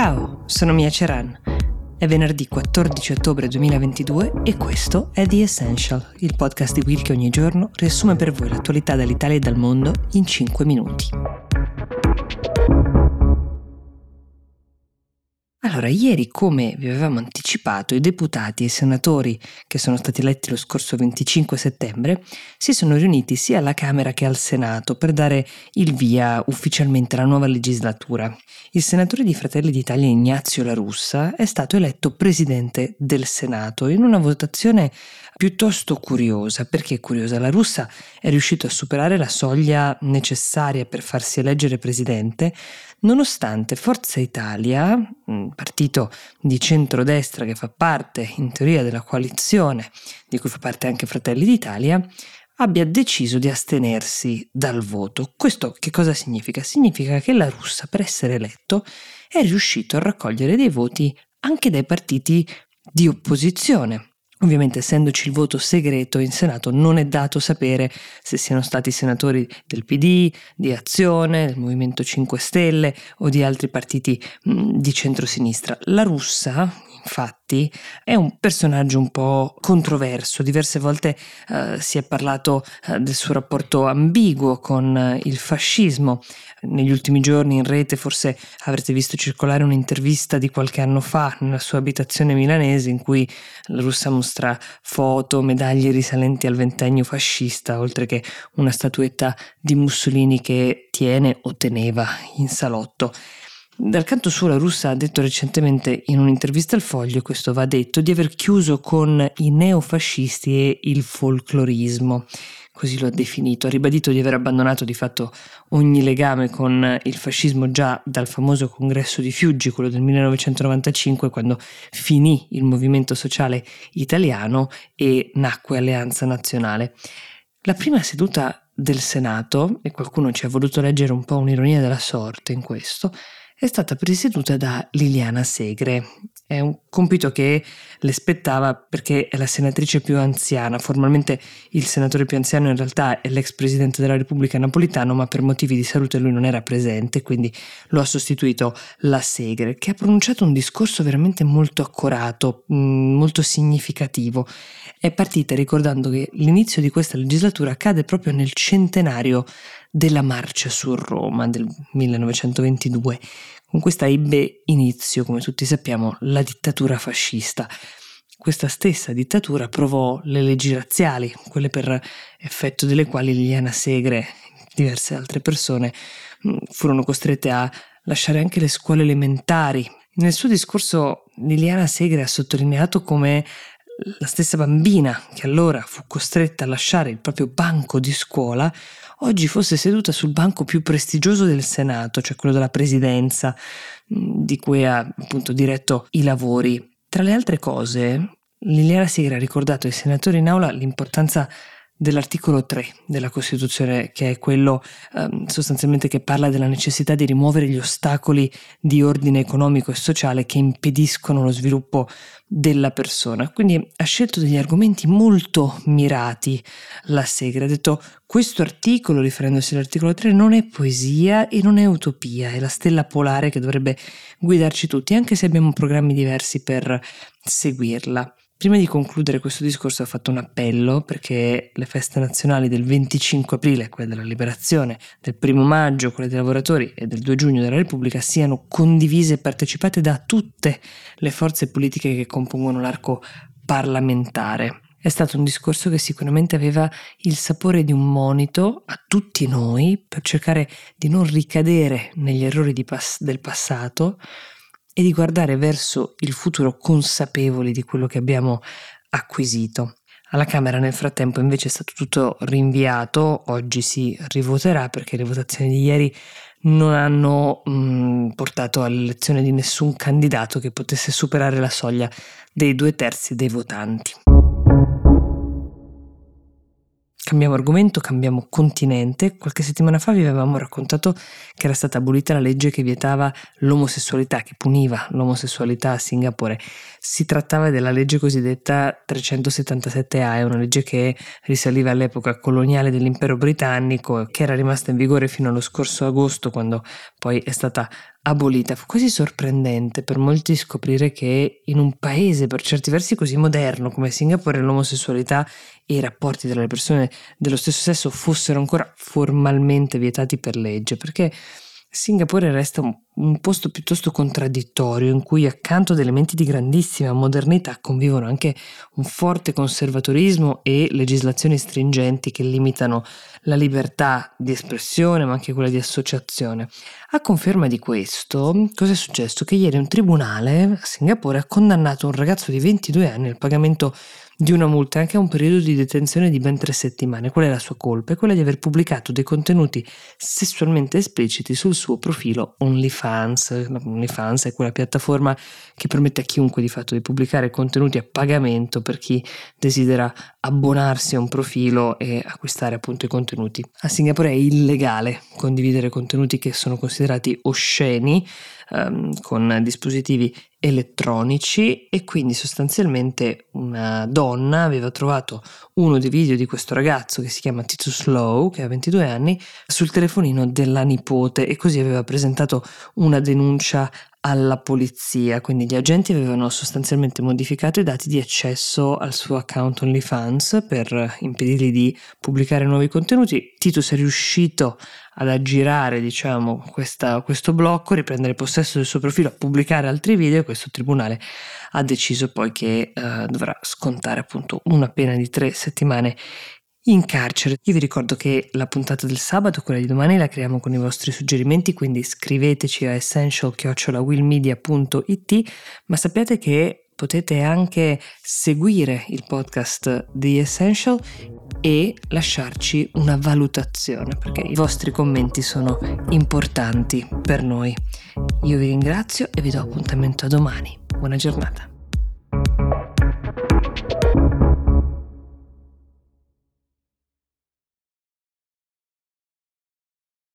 Ciao, sono Mia Ceran. È venerdì 14 ottobre 2022 e questo è The Essential, il podcast di Will che ogni giorno riassume per voi l'attualità dall'Italia e dal mondo in 5 minuti. Allora, ieri, come vi avevamo anticipato, i deputati e i senatori che sono stati eletti lo scorso 25 settembre si sono riuniti sia alla Camera che al Senato per dare il via ufficialmente alla nuova legislatura. Il senatore di Fratelli d'Italia Ignazio La Russa è stato eletto presidente del Senato in una votazione piuttosto curiosa. Perché curiosa? La Russa è riuscito a superare la soglia necessaria per farsi eleggere presidente nonostante Forza Italia, un partito di centrodestra che fa parte in teoria della coalizione, di cui fa parte anche Fratelli d'Italia, abbia deciso di astenersi dal voto. Questo che cosa significa? Significa che la russa, per essere eletto, è riuscito a raccogliere dei voti anche dai partiti di opposizione. Ovviamente, essendoci il voto segreto in Senato, non è dato sapere se siano stati senatori del PD, di Azione, del Movimento 5 Stelle o di altri partiti mh, di centrosinistra. La russa, infatti, è un personaggio un po' controverso. Diverse volte eh, si è parlato eh, del suo rapporto ambiguo con eh, il fascismo. Negli ultimi giorni in rete forse avrete visto circolare un'intervista di qualche anno fa nella sua abitazione milanese in cui la russa mostra foto, medaglie risalenti al ventennio fascista, oltre che una statuetta di Mussolini che tiene o teneva in salotto. Dal canto suo la russa ha detto recentemente in un'intervista al Foglio, questo va detto, di aver chiuso con i neofascisti e il folclorismo, così lo ha definito, ha ribadito di aver abbandonato di fatto ogni legame con il fascismo già dal famoso congresso di Fiuggi, quello del 1995, quando finì il movimento sociale italiano e nacque Alleanza Nazionale. La prima seduta del Senato, e qualcuno ci ha voluto leggere un po' un'ironia della sorte in questo, è stata presieduta da Liliana Segre. È un compito che le spettava perché è la senatrice più anziana. Formalmente il senatore più anziano in realtà è l'ex presidente della Repubblica Napolitano, ma per motivi di salute lui non era presente, quindi lo ha sostituito la Segre, che ha pronunciato un discorso veramente molto accorato, mm, molto significativo. È partita ricordando che l'inizio di questa legislatura cade proprio nel centenario della marcia su Roma del 1922. Con questa ebbe inizio, come tutti sappiamo, la dittatura fascista. Questa stessa dittatura provò le leggi razziali, quelle per effetto delle quali Liliana Segre e diverse altre persone mm, furono costrette a lasciare anche le scuole elementari. Nel suo discorso Liliana Segre ha sottolineato come la stessa bambina che allora fu costretta a lasciare il proprio banco di scuola oggi fosse seduta sul banco più prestigioso del Senato, cioè quello della presidenza, mm, di cui ha appunto diretto i lavori. Tra le altre cose, Liliana Segre ha ricordato ai senatori in aula l'importanza dell'articolo 3 della Costituzione, che è quello eh, sostanzialmente che parla della necessità di rimuovere gli ostacoli di ordine economico e sociale che impediscono lo sviluppo della persona. Quindi ha scelto degli argomenti molto mirati la Segre, ha detto questo articolo, riferendosi all'articolo 3, non è poesia e non è utopia, è la stella polare che dovrebbe guidarci tutti, anche se abbiamo programmi diversi per seguirla. Prima di concludere questo discorso ho fatto un appello perché le feste nazionali del 25 aprile, quelle della liberazione, del primo maggio, quelle dei lavoratori e del 2 giugno della Repubblica siano condivise e partecipate da tutte le forze politiche che compongono l'arco parlamentare. È stato un discorso che sicuramente aveva il sapore di un monito a tutti noi per cercare di non ricadere negli errori pass- del passato, e di guardare verso il futuro consapevoli di quello che abbiamo acquisito. Alla Camera nel frattempo invece è stato tutto rinviato, oggi si rivoterà perché le votazioni di ieri non hanno mh, mm, portato all'elezione di nessun candidato che potesse superare la soglia dei due terzi dei votanti. Cambiamo argomento, cambiamo continente. Qualche settimana fa vi avevamo raccontato che era stata abolita la legge che vietava l'omosessualità, che puniva l'omosessualità a Singapore. Si trattava della legge cosiddetta 377A, è una legge che risaliva all'epoca coloniale dell'impero britannico, che era rimasta in vigore fino allo scorso agosto, quando poi è stata abolita. Fu così sorprendente per molti scoprire che in un paese per certi versi così moderno come Singapore l'omosessualità e i rapporti tra le persone dello stesso sesso fossero ancora formalmente vietati per legge, perché Singapore resta un, un, posto piuttosto contraddittorio in cui accanto ad elementi di grandissima modernità convivono anche un forte conservatorismo e legislazioni stringenti che limitano la libertà di espressione ma anche quella di associazione. A conferma di questo, cosa è successo? Che ieri un tribunale a Singapore ha condannato un ragazzo di 22 anni al pagamento di una multa e anche a un periodo di detenzione di ben tre settimane. Qual è la sua colpa? È quella di aver pubblicato dei contenuti sessualmente espliciti sul suo profilo OnlyFans. OnlyFans è quella piattaforma che permette a chiunque di fatto di pubblicare contenuti a pagamento per chi desidera abbonarsi a un profilo e acquistare appunto i contenuti. A Singapore è illegale condividere contenuti che sono considerati osceni um, con dispositivi elettronici e quindi sostanzialmente una donna aveva trovato uno dei video di questo ragazzo che si chiama Titus Lowe, che ha 22 anni, sul telefonino della nipote e così aveva presentato una denuncia alla polizia, quindi gli agenti avevano sostanzialmente modificato i dati di accesso al suo account OnlyFans per impedirgli di pubblicare nuovi contenuti. Titus è riuscito ad aggirare diciamo, questa, questo blocco, riprendere possesso del suo profilo, pubblicare altri video e questo tribunale ha deciso poi che uh, dovrà scontare appunto una pena di tre settimane in carcere. Io vi ricordo che la puntata del sabato, quella di domani, la creiamo con i vostri suggerimenti, quindi scriveteci a essential-willmedia.it, ma sappiate che potete anche seguire il podcast di Essential e lasciarci una valutazione perché i vostri commenti sono importanti per noi. Io vi ringrazio e vi do appuntamento a domani. Buona giornata.